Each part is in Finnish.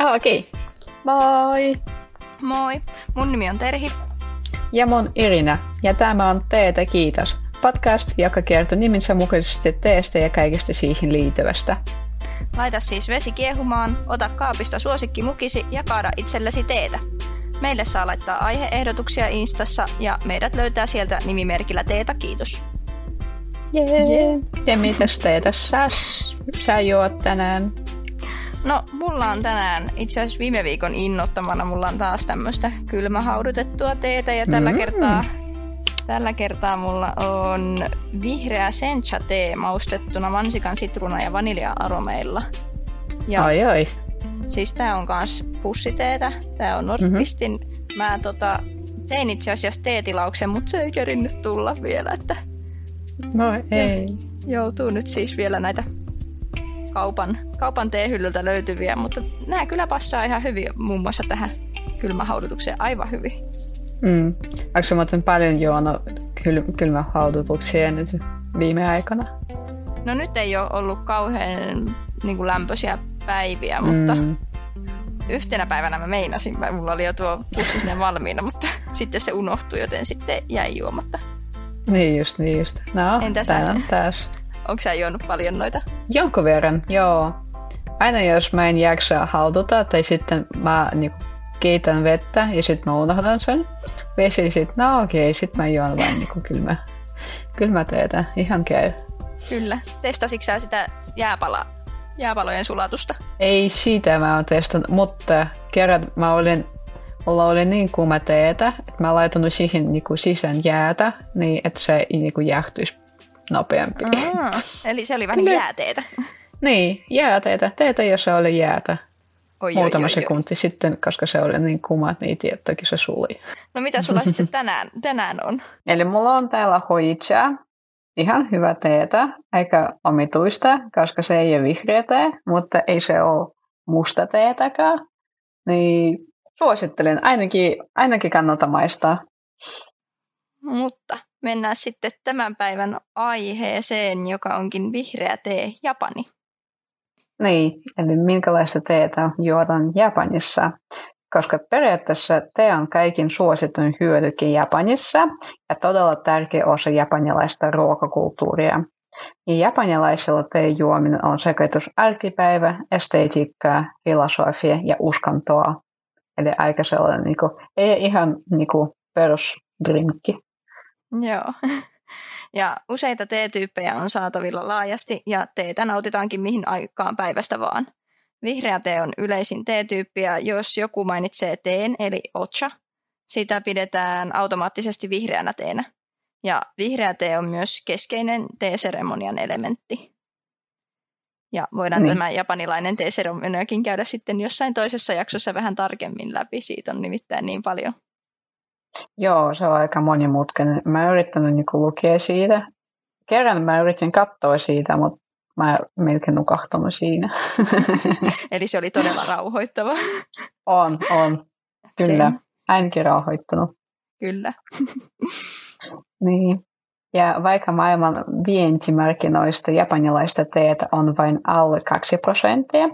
Ah, okei. Okay. Moi! Moi, mun nimi on Terhi. Ja mun Irina, ja tämä on Teetä kiitos. Podcast, joka kertoo nimensä mukaisesti teestä ja kaikesta siihen liittyvästä. Laita siis vesi kiehumaan, ota kaapista suosikki mukisi ja kaada itsellesi teetä. Meille saa laittaa aiheehdotuksia Instassa ja meidät löytää sieltä nimimerkillä Teetä kiitos. Jee! Yeah. Ja mitäs teetä sä, sä juot tänään? No, mulla on tänään, itse asiassa viime viikon innottamana, mulla on taas tämmöistä kylmähaudutettua teetä ja tällä mm. kertaa Tällä kertaa mulla on vihreä sencha tee maustettuna mansikan, sitruuna ja vanilja-aromeilla. Ja ai ai. Siis tää on kans pussiteetä. Tää on Nordqvistin. Mm-hmm. Mä tota, tein itse asiassa teetilauksen, mutta se ei kerinnyt tulla vielä. Että no ei. Joutuu nyt siis vielä näitä kaupan, kaupan teehyllyltä löytyviä, mutta nämä kyllä passaa ihan hyvin muun muassa tähän kylmähaudutukseen aivan hyvin. Mm. Onko muuten paljon juonut kyl- kylmähaudutuksia nyt viime aikana? No nyt ei ole ollut kauhean niin kuin lämpöisiä päiviä, mutta mm. yhtenä päivänä mä meinasin, mulla oli jo tuo pussi sinne valmiina, mutta sitten se unohtui, joten sitten jäi juomatta. Niin just, niin just. No, Entäs taas. Onko sä juonut paljon noita? Jonkun verran, joo. Aina jos mä en jaksa hauduta tai sitten mä niin keitän vettä ja sitten mä unohdan sen. Vesi sitten, no okei, okay, sitten mä juon vain niin kylmä, kylmä teetä. Ihan käy. Kyllä. Testasitko sä sitä jääpala, jääpalojen sulatusta? Ei siitä mä oon testannut, mutta kerran mä olin Mulla oli niin kuuma teetä, että mä laitanut siihen niin kuin sisään jäätä, niin että se niin kuin jäähtyisi nopeampi. Aa, eli se oli vähän Kyllä. jääteetä. Niin, jääteetä. Teetä, jossa oli jäätä. Oi, Muutama oi, sekunti oi. sitten, koska se oli niin kuuma, niin tiettokin se suli. No mitä sulla sitten tänään, tänään on? Eli mulla on täällä hoicha. Ihan hyvä teetä, aika omituista, koska se ei ole vihreä tee, mutta ei se ole musta teetäkään. Niin suosittelen, ainakin, ainakin kannattaa maistaa. Mutta mennään sitten tämän päivän aiheeseen, joka onkin vihreä tee Japani. Niin, eli minkälaista teetä juodaan Japanissa, koska periaatteessa tee on kaikin suosituin hyödyke Japanissa ja todella tärkeä osa japanilaista ruokakulttuuria. Ja japanilaisilla teen juominen on sekoitus arkipäivä, estetiikkaa, filosofia ja uskontoa. Eli aika sellainen, niin kuin, ei ihan niin kuin, perusdrinkki. Joo. Ja useita teetyyppejä on saatavilla laajasti ja teetä nautitaankin mihin aikaan päivästä vaan. Vihreä tee on yleisin teetyyppi ja jos joku mainitsee teen eli ocha, sitä pidetään automaattisesti vihreänä teenä. Ja vihreä tee on myös keskeinen teeseremonian elementti. Ja voidaan niin. tämä japanilainen teeseremoniakin käydä sitten jossain toisessa jaksossa vähän tarkemmin läpi. Siitä on nimittäin niin paljon. Joo, se on aika monimutkainen. Mä oon yrittänyt niin lukea siitä. Kerran mä yritin katsoa siitä, mutta mä melkein nukahtunut siinä. Eli se oli todella rauhoittava. On, on. Kyllä. Sen. Ainakin rauhoittunut. Kyllä. niin. Ja vaikka maailman vientimarkkinoista japanilaista teetä on vain alle 2 prosenttia,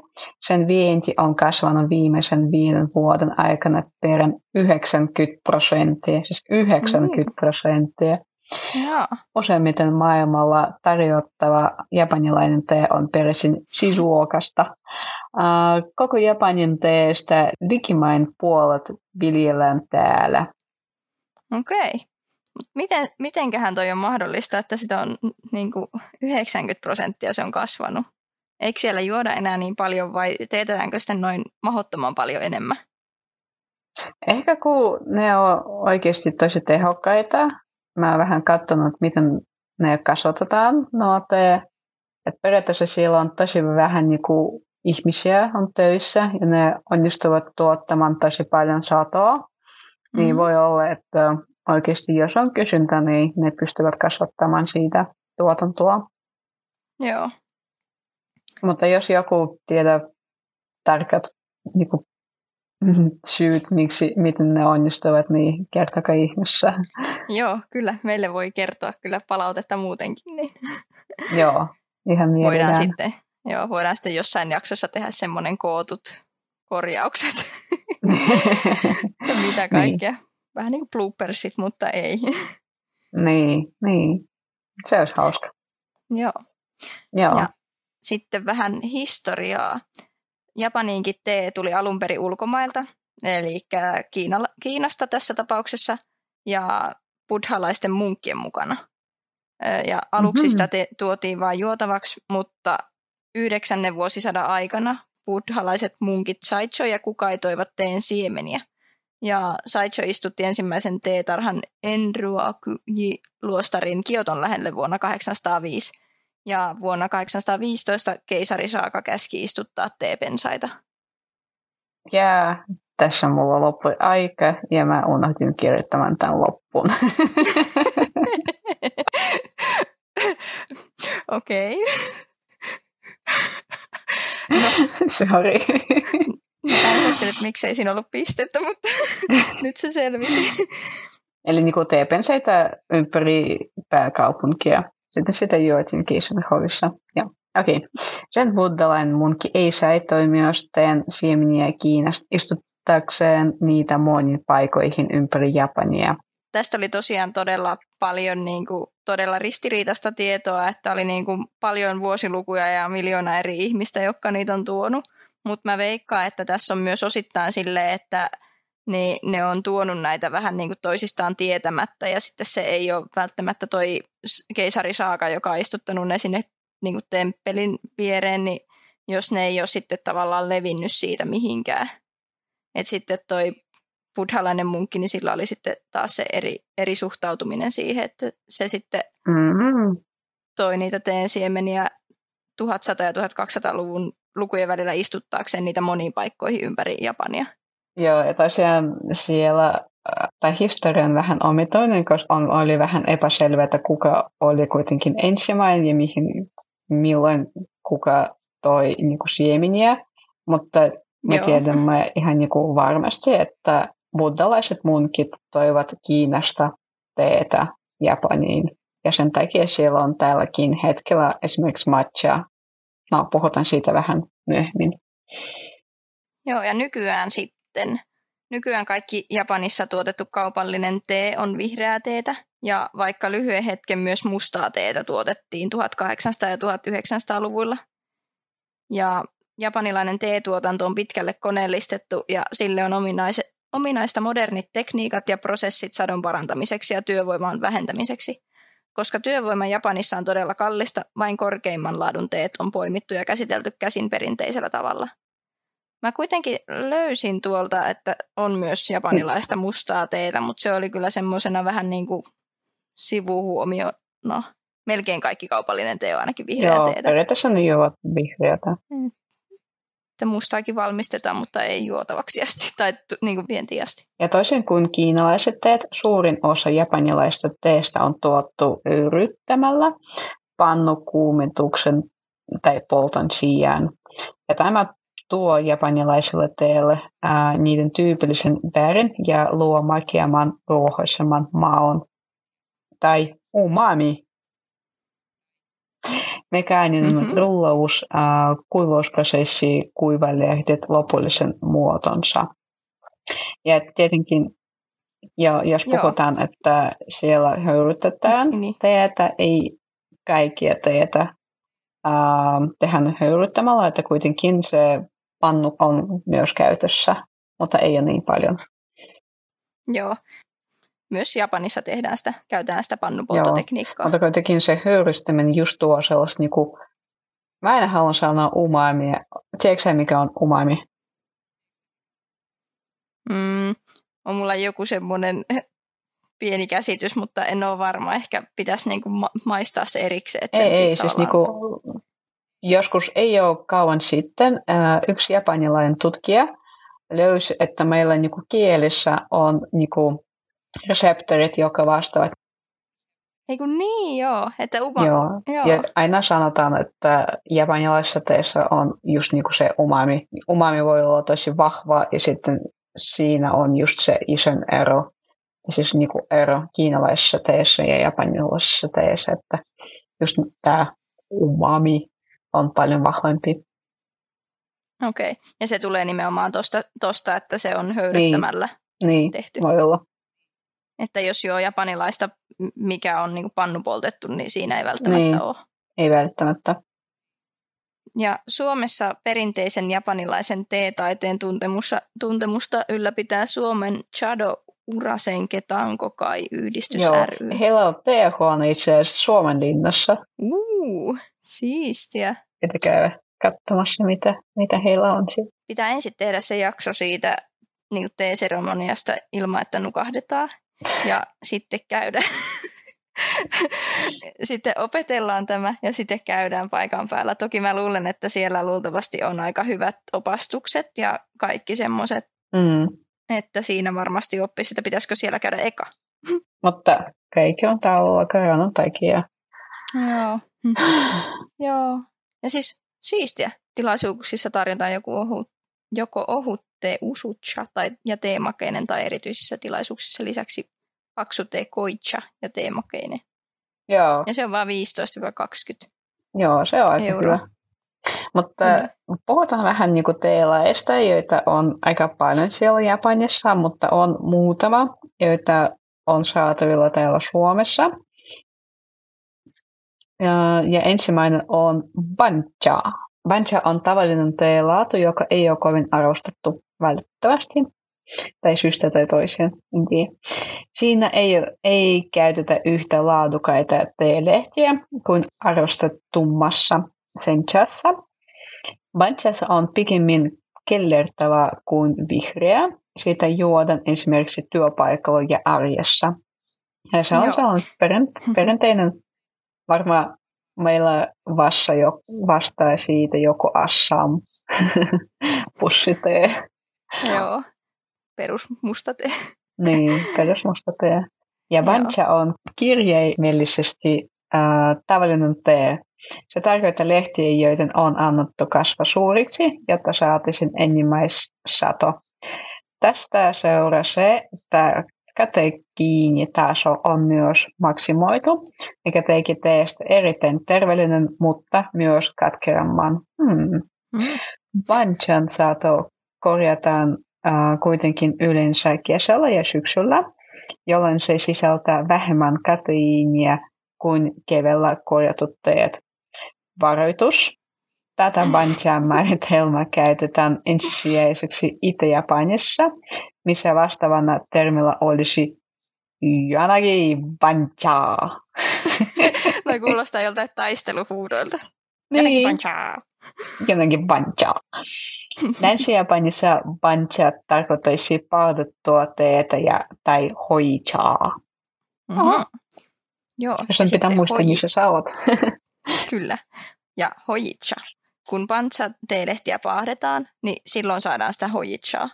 sen vienti on kasvanut viimeisen viiden vuoden aikana perän 90 prosenttia, siis 90 mm. prosenttia. Ja. Useimmiten maailmalla tarjottava japanilainen tee on peräisin sisuokasta. Koko Japanin teestä likimain puolet viljellään täällä. Okei. Okay. Miten, mitenköhän toi on mahdollista, että sitä on niin kuin 90 prosenttia se on kasvanut? Eikö siellä juoda enää niin paljon vai teetetäänkö sitten noin mahdottoman paljon enemmän? Ehkä kun ne on oikeasti tosi tehokkaita. Mä oon vähän katsonut, miten ne kasvatetaan. No, te, että periaatteessa siellä on tosi vähän niin kuin ihmisiä on töissä ja ne onnistuvat tuottamaan tosi paljon satoa. Mm-hmm. Niin voi olla, että oikeasti jos on kysyntä, niin ne pystyvät kasvattamaan siitä tuotantoa. Joo. Mutta jos joku tietää tarkat niin kuin, syyt, miksi, miten ne onnistuvat, niin kertokaa ihmeessä. Joo, kyllä. Meille voi kertoa kyllä palautetta muutenkin. Niin. Joo, ihan mielellään. Voidaan sitten, joo, voidaan sitten jossain jaksossa tehdä semmoinen kootut korjaukset. Mitä kaikkea. Niin. Vähän niin kuin bloopersit, mutta ei. niin, niin. Se olisi hauska. Joo. Joo. Ja sitten vähän historiaa. Japaniinkin tee tuli alun perin ulkomailta, eli Kiinasta tässä tapauksessa, ja buddhalaisten munkkien mukana. Ja aluksi sitä te- tuotiin vain juotavaksi, mutta yhdeksännen vuosisadan aikana buddhalaiset munkit Saicho ja kukaitoivat teen siemeniä. Ja Saicho istutti ensimmäisen teetarhan Enruakuji-luostarin Kioton lähelle vuonna 805. Ja vuonna 815 keisari Saaka käski istuttaa teepensaita. Jää, tässä mulla loppui aika ja mä unohdin kirjoittamaan tämän loppuun. Okei. No. Sorry. Mä että miksei siinä ollut pistettä, mutta nyt se selvisi. Eli niin kuin teepenseitä ympäri pääkaupunkia. Sitten sitä juotin Kiisenhovissa. Okei. Okay. Sen buddhalainen munkki ei säitoi myös teen siemeniä Kiinasta istuttaakseen niitä moniin paikoihin ympäri Japania. Tästä oli tosiaan todella paljon niin kuin, todella ristiriitaista tietoa, että oli niin kuin, paljon vuosilukuja ja miljoona eri ihmistä, jotka niitä on tuonut. Mutta mä veikkaan, että tässä on myös osittain silleen, että ne, ne on tuonut näitä vähän niin kuin toisistaan tietämättä ja sitten se ei ole välttämättä toi keisari Saaka, joka on istuttanut ne sinne niin kuin temppelin viereen, niin jos ne ei ole sitten tavallaan levinnyt siitä mihinkään. Et sitten toi buddhalainen munkki, niin sillä oli sitten taas se eri, eri suhtautuminen siihen, että se sitten mm-hmm. toi niitä teen siemeniä 1100- ja 1200-luvun lukujen välillä istuttaakseen niitä moniin paikkoihin ympäri Japania. Joo, ja tosiaan siellä äh, tai historia on vähän omitoinen, koska on, oli vähän epäselvää, että kuka oli kuitenkin ensimmäinen ja mihin, milloin kuka toi niin kuin siemeniä. Mutta me Joo. tiedämme ihan niin kuin varmasti, että buddhalaiset munkit toivat Kiinasta teetä Japaniin. Ja sen takia siellä on tälläkin hetkellä esimerkiksi matcha. No, puhutaan siitä vähän myöhemmin. Joo, ja nykyään sitten, nykyään kaikki Japanissa tuotettu kaupallinen tee on vihreää teetä, ja vaikka lyhyen hetken myös mustaa teetä tuotettiin 1800- ja 1900-luvuilla. Ja japanilainen teetuotanto on pitkälle koneellistettu ja sille on ominaiset, ominaista modernit tekniikat ja prosessit sadon parantamiseksi ja työvoiman vähentämiseksi. Koska työvoima Japanissa on todella kallista, vain korkeimman laadun teet on poimittu ja käsitelty käsin perinteisellä tavalla. Mä kuitenkin löysin tuolta, että on myös japanilaista mustaa teetä, mutta se oli kyllä semmoisena vähän niin kuin sivuhuomio. No, melkein kaikki kaupallinen tee on ainakin vihreä Joo, teetä. periaatteessa ne juovat vihreätä. Mm että mustaakin valmistetaan, mutta ei juotavaksi asti tai niin kuin vientiin asti. Ja toisin kuin kiinalaiset teet, suurin osa japanilaista teestä on tuottu yrittämällä pannukuumituksen tai polton sijaan. Ja tämä tuo japanilaiselle teelle ää, niiden tyypillisen värin ja luo makeamman, ruohoisemman maun tai umami Mekaaninen mm-hmm. rullaus äh, kuivausprosessi kuivailee lopullisen muotonsa. Ja tietenkin, ja jos puhutaan, Joo. että siellä höyrytetään niin. teetä, ei kaikkia teetä äh, tehdään höyryttämällä, että kuitenkin se pannu on myös käytössä, mutta ei ole niin paljon. Joo, myös Japanissa tehdään sitä, käytetään sitä pannupoltotekniikkaa. mutta kuitenkin se höyrystäminen just tuo sellaista, niin kuin, mä en halua sanoa umami. Tiedätkö mikä on umami? Mm, on mulla joku semmoinen pieni käsitys, mutta en ole varma. Ehkä pitäisi niinku ma- maistaa se erikseen. Että ei, ei siis niinku, joskus ei ole kauan sitten yksi japanilainen tutkija löysi, että meillä niinku kielissä on niinku reseptorit, jotka vastaavat. Ei kun niin, joo. Että uma... joo. joo. Ja aina sanotaan, että japanilaisessa teessä on just niinku se umami. Umami voi olla tosi vahva ja sitten siinä on just se ison ero. Ja siis niinku ero kiinalaisessa teessä ja japanilaisessa teessä, että just tämä umami on paljon vahvempi. Okei, okay. ja se tulee nimenomaan tosta, tosta että se on höyryttämällä niin. niin. tehty. voi olla. Että jos juo japanilaista, mikä on niin pannu poltettu, niin siinä ei välttämättä niin. ole. Ei välttämättä. Ja Suomessa perinteisen japanilaisen teetaiteen tuntemusta, tuntemusta ylläpitää Suomen Chado Urasenke Tankokai yhdistys Joo, ry. heillä on teehuone itse asiassa Suomen linnassa. Uu, siistiä. Että käy katsomassa, mitä, mitä heillä on siellä. Pitää ensin tehdä se jakso siitä niin teeseremoniasta ilman, että nukahdetaan. Ja sitten käydä sitten opetellaan tämä ja sitten käydään paikan päällä. Toki mä luulen, että siellä luultavasti on aika hyvät opastukset ja kaikki semmoiset, mm. että siinä varmasti oppisi, että pitäisikö siellä käydä eka. Mutta kaikki on tauolla koronan takia. Joo. Joo. Ja siis siistiä. Tilaisuuksissa tarjotaan joku ohut, joko ohut te usucha tai, ja teemakeinen tai erityisissä tilaisuuksissa lisäksi paksu tee koitcha ja teemakeinen. Joo. Ja se on vain 15-20 Joo, se on aika euroa. hyvä. Mutta mm. puhutaan vähän niin kuin teelaista, joita on aika paljon siellä Japanissa, mutta on muutama, joita on saatavilla täällä Suomessa. Ja, ja ensimmäinen on bancha. Bancha on tavallinen teelaatu, joka ei ole kovin arvostettu välttävästi tai syystä tai toiseen, en tiedä. Siinä ei, ei käytetä yhtä laadukaita teelehtiä kuin arvostetummassa senchassa. Banchassa on pikemmin kellertävä kuin vihreä. Siitä juodaan esimerkiksi työpaikalla ja arjessa. Ja se on Joo. sellainen perinteinen, varmaan meillä vasta jo, vastaa siitä joku Assam pussitee. Joo perusmustatee. Niin, perusmustatee. Ja bancha on kirjaimellisesti äh, tavallinen tee. Se tarkoittaa lehtiä, joiden on annettu kasva suuriksi, jotta saataisiin enimmäissato. Tästä seuraa se, että taso on myös maksimoitu, mikä teki teestä erittäin terveellinen, mutta myös katkeramman. Hmm. Mm. Banchan sato korjataan kuitenkin yleensä kesällä ja syksyllä, jolloin se sisältää vähemmän kateiinia kuin kevellä korjatut teet. Varoitus. Tätä banchan määritelmää käytetään ensisijaiseksi Itä-Japanissa, missä vastaavana termillä olisi Yanagi bancha. Tämä kuulostaa joltain taisteluhuudoilta. Niin. Bancha. Jotenkin bancha. Länsi-Japanissa bancha tarkoittaisi teetä ja, tai hoichaa. Mm-hmm. Joo. Jos on pitää muistaa, hoi... missä sä oot. Kyllä. Ja hoicha. Kun bancha teelehtiä paahdetaan, niin silloin saadaan sitä hoichaa.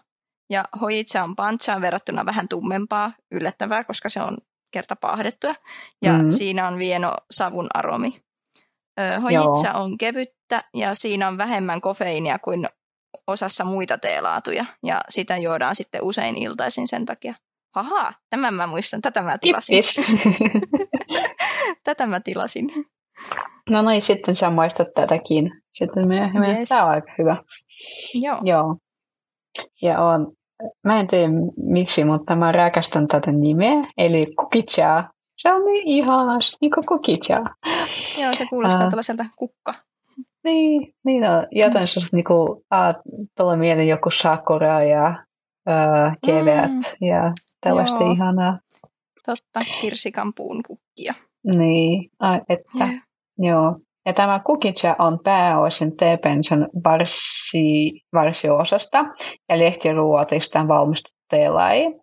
Ja hoicha on banchaan verrattuna vähän tummempaa, yllättävää, koska se on kerta paahdettua. Ja mm-hmm. siinä on vieno savun aromi. Hojitsa on kevyttä ja siinä on vähemmän kofeiinia kuin osassa muita teelaatuja ja sitä juodaan sitten usein iltaisin sen takia. Haha, tämän mä muistan, tätä mä tilasin. tätä mä tilasin. No niin, sitten sä maistat tätäkin. Sitten myöhemmin. Yes. Tämä on aika hyvä. Joo. Joo. Ja on, mä en tiedä miksi, mutta mä rakastan tätä nimeä, eli kukicha se on niin ihana, niin kuin kukichaa. Joo, se kuulostaa uh, tällaiselta kukka. Niin, niin on. Joten se niin kuin, tulee mieleen joku sakura ja uh, keveät mm. ja tällaista Joo. ihanaa. Totta, kirsikan puun kukkia. Niin, ai, että, yeah. joo. Ja tämä kukicha on pääosin teepensan varsi, varsiosasta ja lehtiruotista valmistettu teelai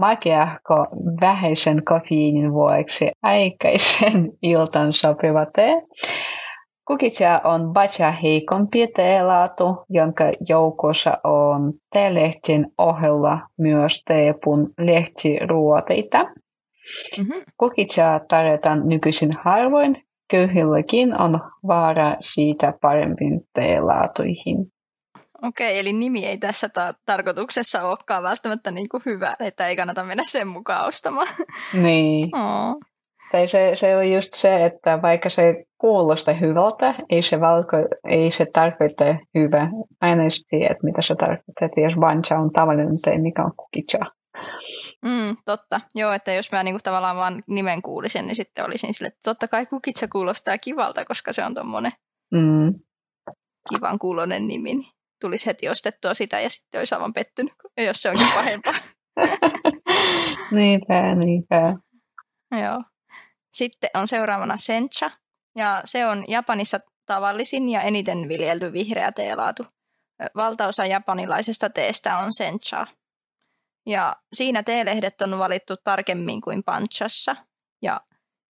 makeahko vähäisen kofeiinin vuoksi aikaisen iltan sopiva tee. Kukicha on bacha heikompi teelaatu, jonka joukossa on teelehtien ohella myös teepun lehtiruoteita. Mm-hmm. Tarjotaan nykyisin harvoin, köyhilläkin on vaara siitä parempiin teelaatuihin. Okei, eli nimi ei tässä ta- tarkoituksessa olekaan välttämättä niin kuin hyvä, että ei kannata mennä sen mukaan ostamaan. Niin. Oh. Tai se, se on just se, että vaikka se kuulosta hyvältä, ei se, valko, ei se tarkoita hyvä. Aina ei tiedä, mitä se tarkoittaa. Että jos bancha on tavallinen tee, mikä on kukicha. Mm, totta. Joo, että jos mä niinku tavallaan vaan nimen kuulisin, niin sitten olisin sille, että totta kai kukitsa kuulostaa kivalta, koska se on tommonen Mm. kivan kuulonen nimi. Niin tulisi heti ostettua sitä ja sitten olisi aivan pettynyt, jos se onkin pahempaa. niinpä, niinpä. Joo. Sitten on seuraavana sencha, ja se on Japanissa tavallisin ja eniten viljelty vihreä teelaatu. Valtaosa japanilaisesta teestä on sencha. Ja siinä teelehdet on valittu tarkemmin kuin panchassa. Ja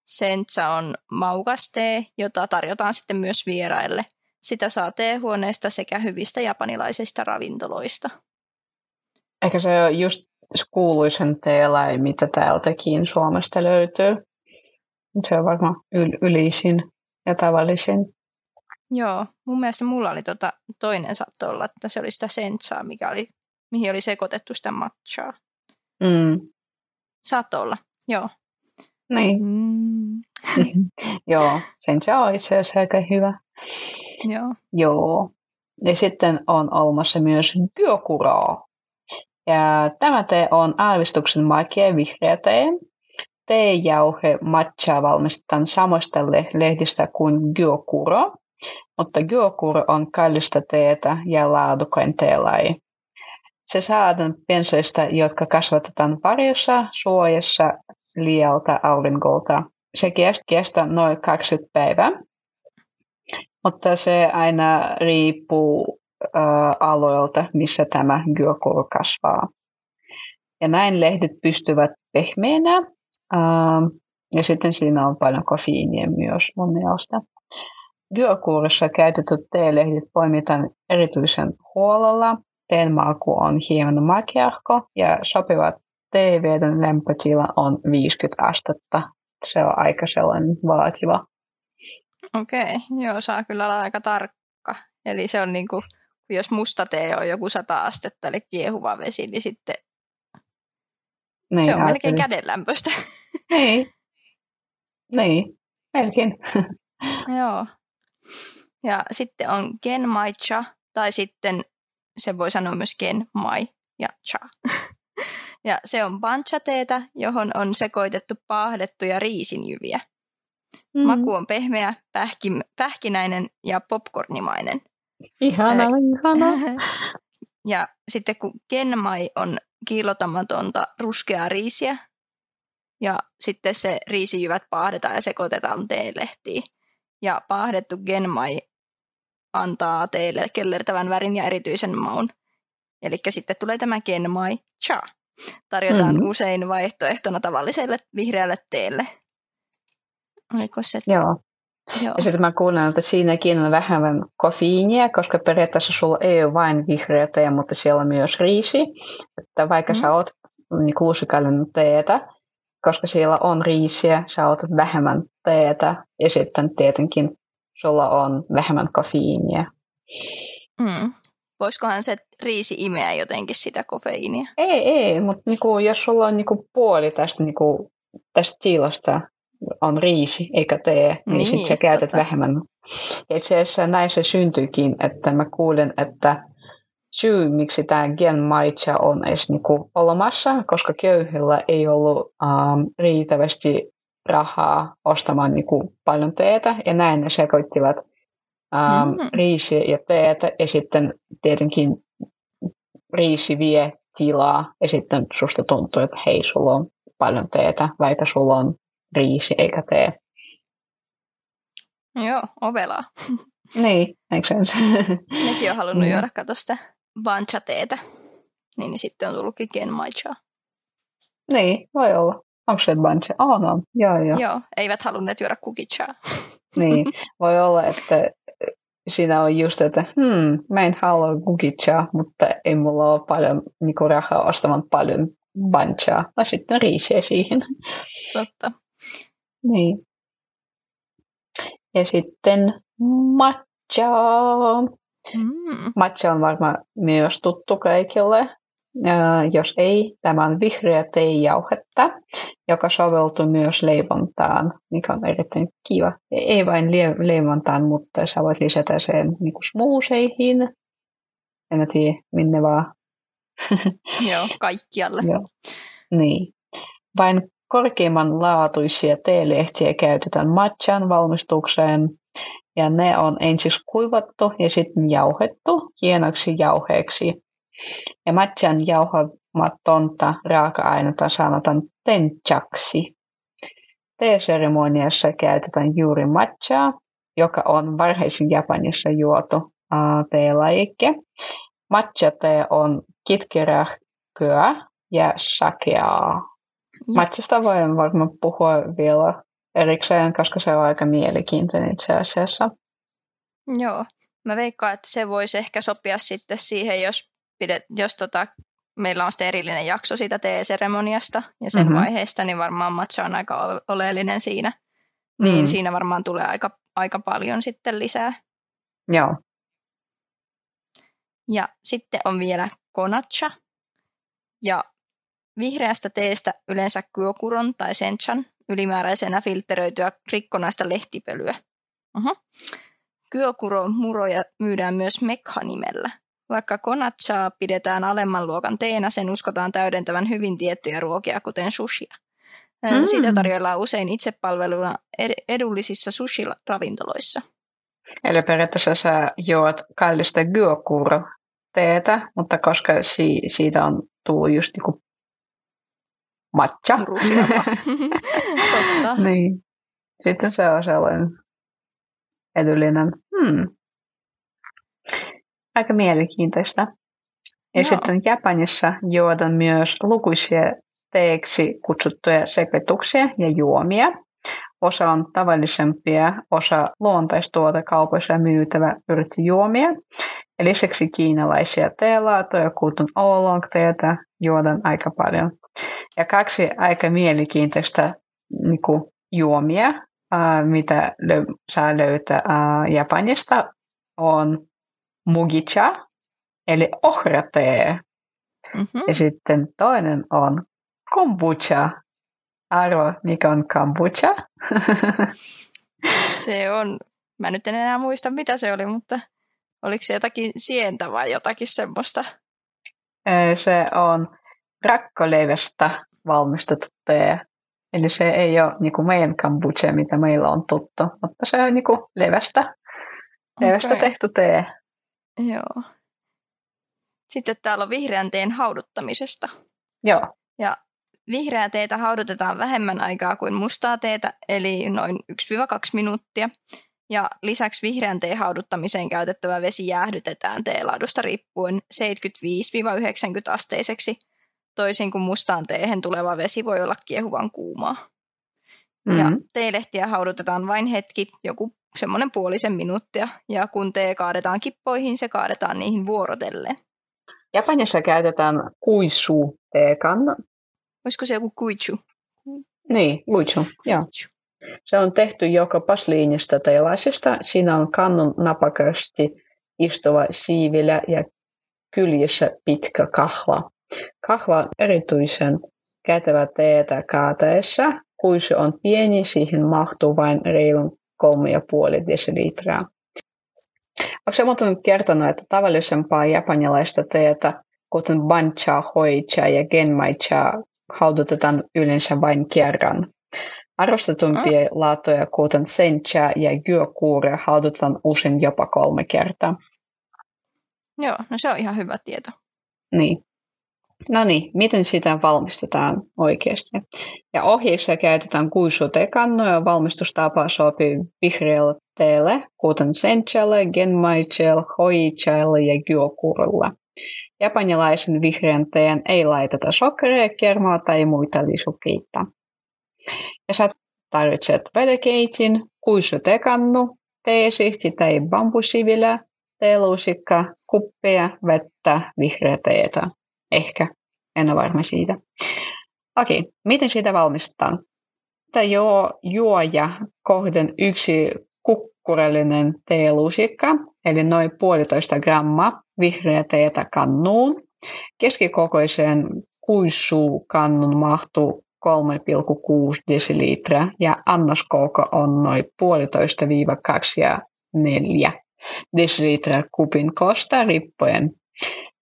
sencha on maukas tee, jota tarjotaan sitten myös vieraille. Sitä saa teehuoneesta sekä hyvistä japanilaisista ravintoloista. Ehkä se on just kuuluisen teeläin, mitä täältäkin Suomesta löytyy. Se on varmaan yl- ylisin ja tavallisin. Joo, mun mielestä mulla oli tota toinen saatto olla, että se oli sitä sentsaa, mikä oli, mihin oli sekoitettu sitä matchaa. Mm. Saatto olla, joo. Niin. Mm. Joo, sen se on itse asiassa aika hyvä. joo. Joo. Ja sitten on olemassa myös gyokuro. Ja tämä tee on aavistuksen makea vihreä tee. Teejauhe matcha valmistetaan samoista lehdistä kuin gyokuro, mutta gyokuro on kallista teetä ja laadukain teelaji. Se saadaan pensoista, jotka kasvatetaan varjossa, suojassa, liialta auringolta. Se kestää noin 20 päivää, mutta se aina riippuu äh, aloilta, missä tämä gyokuro kasvaa. Ja näin lehdet pystyvät pehmeänä, äh, ja sitten siinä on paljon kofeiinia myös mun mielestä. Gyokuurissa käytetyt teelehdet poimitaan erityisen huolella. Teen maku on hieman makeahko ja sopivat teevedon lämpötila on 50 astetta. Se on aika sellainen vaativa. Okei, okay. joo, saa kyllä olla aika tarkka. Eli se on niin kuin, jos musta tee on joku 100 astetta, eli kiehuva vesi, niin sitten niin, se on ajattelin. melkein kädenlämpöistä. Niin, niin, melkein. joo. Ja sitten on genmai cha, tai sitten se voi sanoa myös genmai ja cha. ja se on bancha-teetä, johon on sekoitettu paahdettuja riisinjyviä. Mm. Maku on pehmeä, pähki, pähkinäinen ja popcornimainen. Ihana, Ää, ihana. ja sitten kun genmai on kiilotamatonta ruskeaa riisiä, ja sitten se riisijyvät paahdetaan ja sekoitetaan teelehtiin. Ja paahdettu genmai antaa teille kellertävän värin ja erityisen maun. Eli sitten tulee tämä genmai cha. Tarjotaan mm-hmm. usein vaihtoehtona tavalliselle vihreälle teelle. Oliko se? Joo. Joo. Ja sitten mä kuulen, että siinäkin on vähemmän kofeiinia, koska periaatteessa sulla ei ole vain vihreä tee, mutta siellä on myös riisi. Että vaikka mm-hmm. sä oot niin lusikallinen teetä, koska siellä on riisiä, sä otat vähemmän teetä ja sitten tietenkin sulla on vähemmän kofeiinia. Mm. Voisikohan se riisi imeä jotenkin sitä kofeiinia? Ei, ei, mutta niinku, jos sulla on niinku puoli tästä, niinku, tästä tiilasta on riisi eikä tee, niin, niin sitten sä käytät tota. vähemmän. Itse asiassa näin se syntyikin, että mä kuulen, että syy, miksi tämä gen maicha on edes niinku olemassa, koska köyhillä ei ollut um, riittävästi rahaa ostamaan niinku paljon teetä, ja näin ne sekoittivat um, mm-hmm. riisiä ja teetä, ja sitten tietenkin riisi vie tilaa, ja sitten susta tuntuu, että hei, sulla on paljon teetä, vaikka sulla on riisi eikä tee. Joo, ovelaa. niin, makes sense. Nekin on halunnut mm. juoda, kato sitä bancha-teetä. Niin, niin sitten on tullutkin genmaicha. Niin, voi olla. Onko se bancha? Oh, no. Joo, joo. Joo, eivät halunneet juoda kukichaa. niin, voi olla, että siinä on just, että hmm, mä en halua kukichaa, mutta ei mulla ole paljon niinku, rahaa ostamaan paljon banchaa. No sitten riisiä siihen. Totta. Niin. Ja sitten matcha. Mm. Matcha on varmaan myös tuttu kaikille. Jos ei, tämä on vihreä teijauhetta, joka soveltuu myös leivontaan, mikä on erittäin kiva. Ei vain leivontaan, mutta sä voit lisätä sen niin kuin smooseihin. En tiedä, minne vaan. Joo, kaikkialle. Joo. Niin. Vain korkeimman laatuisia teelehtiä käytetään matchan valmistukseen, ja ne on ensiksi kuivattu ja sitten jauhettu hienoksi jauheeksi. Ja matchan jauhamatonta raaka-ainetta sanotaan tenchaksi. Teeseremoniassa käytetään juuri matchaa, joka on varhaisin Japanissa juotu teelajike. Matcha-tee on kitkerähköä ja sakeaa. Matchasta voin varmaan puhua vielä erikseen, koska se on aika mielenkiintoinen itse asiassa. Joo, mä veikkaan, että se voisi ehkä sopia sitten siihen, jos, pidet, jos tota, meillä on sitten erillinen jakso siitä teeseremoniasta ja sen mm-hmm. vaiheesta, niin varmaan matcha on aika oleellinen siinä. Niin mm-hmm. siinä varmaan tulee aika, aika paljon sitten lisää. Joo. Ja sitten on vielä konacha. Ja vihreästä teestä yleensä kyokuron tai senchan ylimääräisenä filtteröityä rikkonaista lehtipölyä. Uh-huh. Kyokuro muroja myydään myös Mekha-nimellä. Vaikka konachaa pidetään alemman luokan teena, sen uskotaan täydentävän hyvin tiettyjä ruokia, kuten sushia. Mm. Sitä tarjoillaan usein itsepalveluna edullisissa sushi-ravintoloissa. Eli periaatteessa sä juot kallista gyokuro-teetä, mutta koska si- siitä on tullut just niinku matcha. Totta. niin. Sitten se on sellainen edullinen. Hmm. Aika mielenkiintoista. Ja Joo. sitten Japanissa juodaan myös lukuisia teeksi kutsuttuja sekoituksia ja juomia. Osa on tavallisempia, osa luontaistuotekaupoissa myytävä yrttijuomia. Ja lisäksi kiinalaisia teelaatoja, kuten oolong teetä, juodaan aika paljon. Ja kaksi aika mielenkiintoista niin kuin, juomia, äh, mitä lö- saa löytää äh, Japanista, on mugicha, eli ohratee. Mm-hmm. Ja sitten toinen on kombucha. Arvo, mikä on kombucha? se on, mä nyt en enää muista mitä se oli, mutta oliko se jotakin sientä vai jotakin semmoista? Se on rakkoleivästä valmistettu tee. Eli se ei ole niin kuin meidän kombucha, mitä meillä on tuttu, mutta se on niin kuin levästä, levästä okay. tehty tee. Joo. Sitten täällä on vihreän teen hauduttamisesta. Joo. Ja vihreää teetä haudutetaan vähemmän aikaa kuin mustaa teetä, eli noin 1-2 minuuttia. Ja lisäksi vihreän teen hauduttamiseen käytettävä vesi jäähdytetään teelaadusta riippuen 75-90 asteiseksi – toisin kuin mustaan teehen tuleva vesi voi olla kiehuvan kuumaa. Mm-hmm. Ja teelehtiä haudutetaan vain hetki, joku semmoinen puolisen minuuttia, ja kun tee kaadetaan kippoihin, se kaadetaan niihin vuorotellen. Japanissa käytetään kuisu teekanna. Olisiko se joku kuichu? Niin, kuichu, joo. Se on tehty joko pasliinista teilaisesta. Siinä on kannun napakasti istuva siivilä ja kyljessä pitkä kahva. Kahva on erityisen kätevä teetä kaataessa. Kuisu on pieni, siihen mahtuu vain reilun 3,5 desilitraa. Onko se muuten kertonut, että tavallisempaa japanilaista teetä, kuten bancha, hoicha ja genmaicha, haudutetaan yleensä vain kerran. Arvostetumpia mm. laatuja, kuten sencha ja gyokure, haudutetaan usein jopa kolme kertaa. Joo, no se on ihan hyvä tieto. Niin. No niin, miten sitä valmistetaan oikeasti? Ja ohjeissa käytetään kuisutekannoja. Valmistustapa sopii vihreälle teelle, kuten senchalle, genmaichelle, hoichalle ja gyokurulle. Japanilaisen vihreän teen ei laiteta sokeria, kermaa tai muita lisukkeita. Ja sä tarvitset vedekeitin, kuisutekannu, teesihti tai bambusivilä, teelusikka, kuppia, vettä, vihreä teetä. Ehkä. En ole varma siitä. Okei, miten sitä valmistetaan? Tämä juo, juoja kohden yksi kukkurellinen teelusikka, eli noin puolitoista grammaa vihreä teetä kannuun. Keskikokoiseen kuissukannun mahtuu 3,6 desilitraa ja annoskoko on noin puolitoista viiva kaksi ja neljä desilitraa kupin kosta riippuen.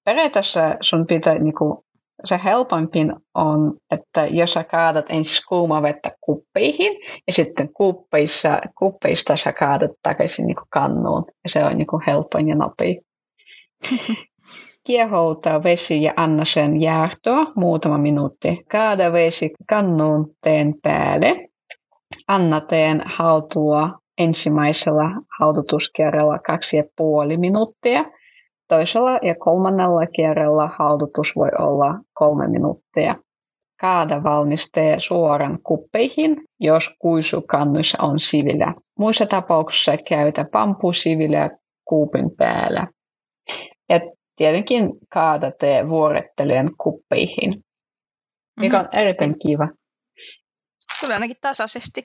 Periaatteessa sun pitää niinku, se helpompin on, että jos sä kaadat ensin kuumaa vettä kuppeihin ja sitten kuppeissa, kuppeista sä kaadat takaisin niinku kannuun. Ja se on niinku helpoin ja nopein. Kiehouta vesi ja anna sen jäähtyä muutama minuutti. Kaada vesi kannuun teen päälle. Anna teen hautua ensimmäisellä haudutuskerralla kaksi ja puoli minuuttia. Toisella ja kolmannella kerralla haudutus voi olla kolme minuuttia. Kaada valmiste suoran kuppeihin, jos kuisukannussa on sivilä. Muissa tapauksissa käytä pampusivilä kuupin päällä. Ja tietenkin kaadatte vuorettelijan kuppeihin, mikä on erittäin kiva. Tulee ainakin tasaisesti.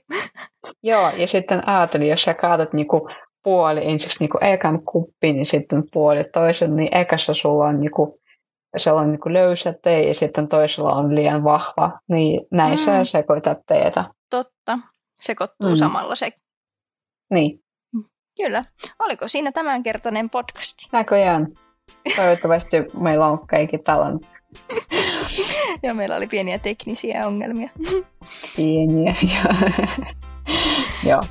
Joo, ja sitten ajattelin, jos sä kaadat niinku puoli ensiksi niinku ekan kuppiin niin sitten puoli toisen, niin ekassa sulla on niinku sellainen niinku löysä tee ja sitten toisella on liian vahva, niin näin mm. sä sekoitat teetä. Totta, sekoittuu mm. samalla se. Niin. Kyllä. Oliko siinä tämänkertainen podcasti? Näköjään. Toivottavasti meillä on kaikki talon. Joo, meillä oli pieniä teknisiä ongelmia. Pieniä, joo.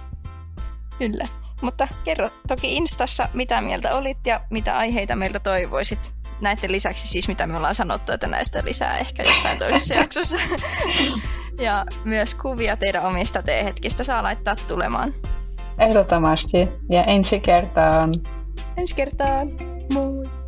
Kyllä. Mutta kerro toki Instassa, mitä mieltä olit ja mitä aiheita meiltä toivoisit. Näiden lisäksi siis, mitä me ollaan sanottu, että näistä lisää ehkä jossain toisessa jaksossa. ja myös kuvia teidän omista teehetkistä saa laittaa tulemaan. Ehdottomasti. Ja ensi kertaan. Ensi kertaan. Moi.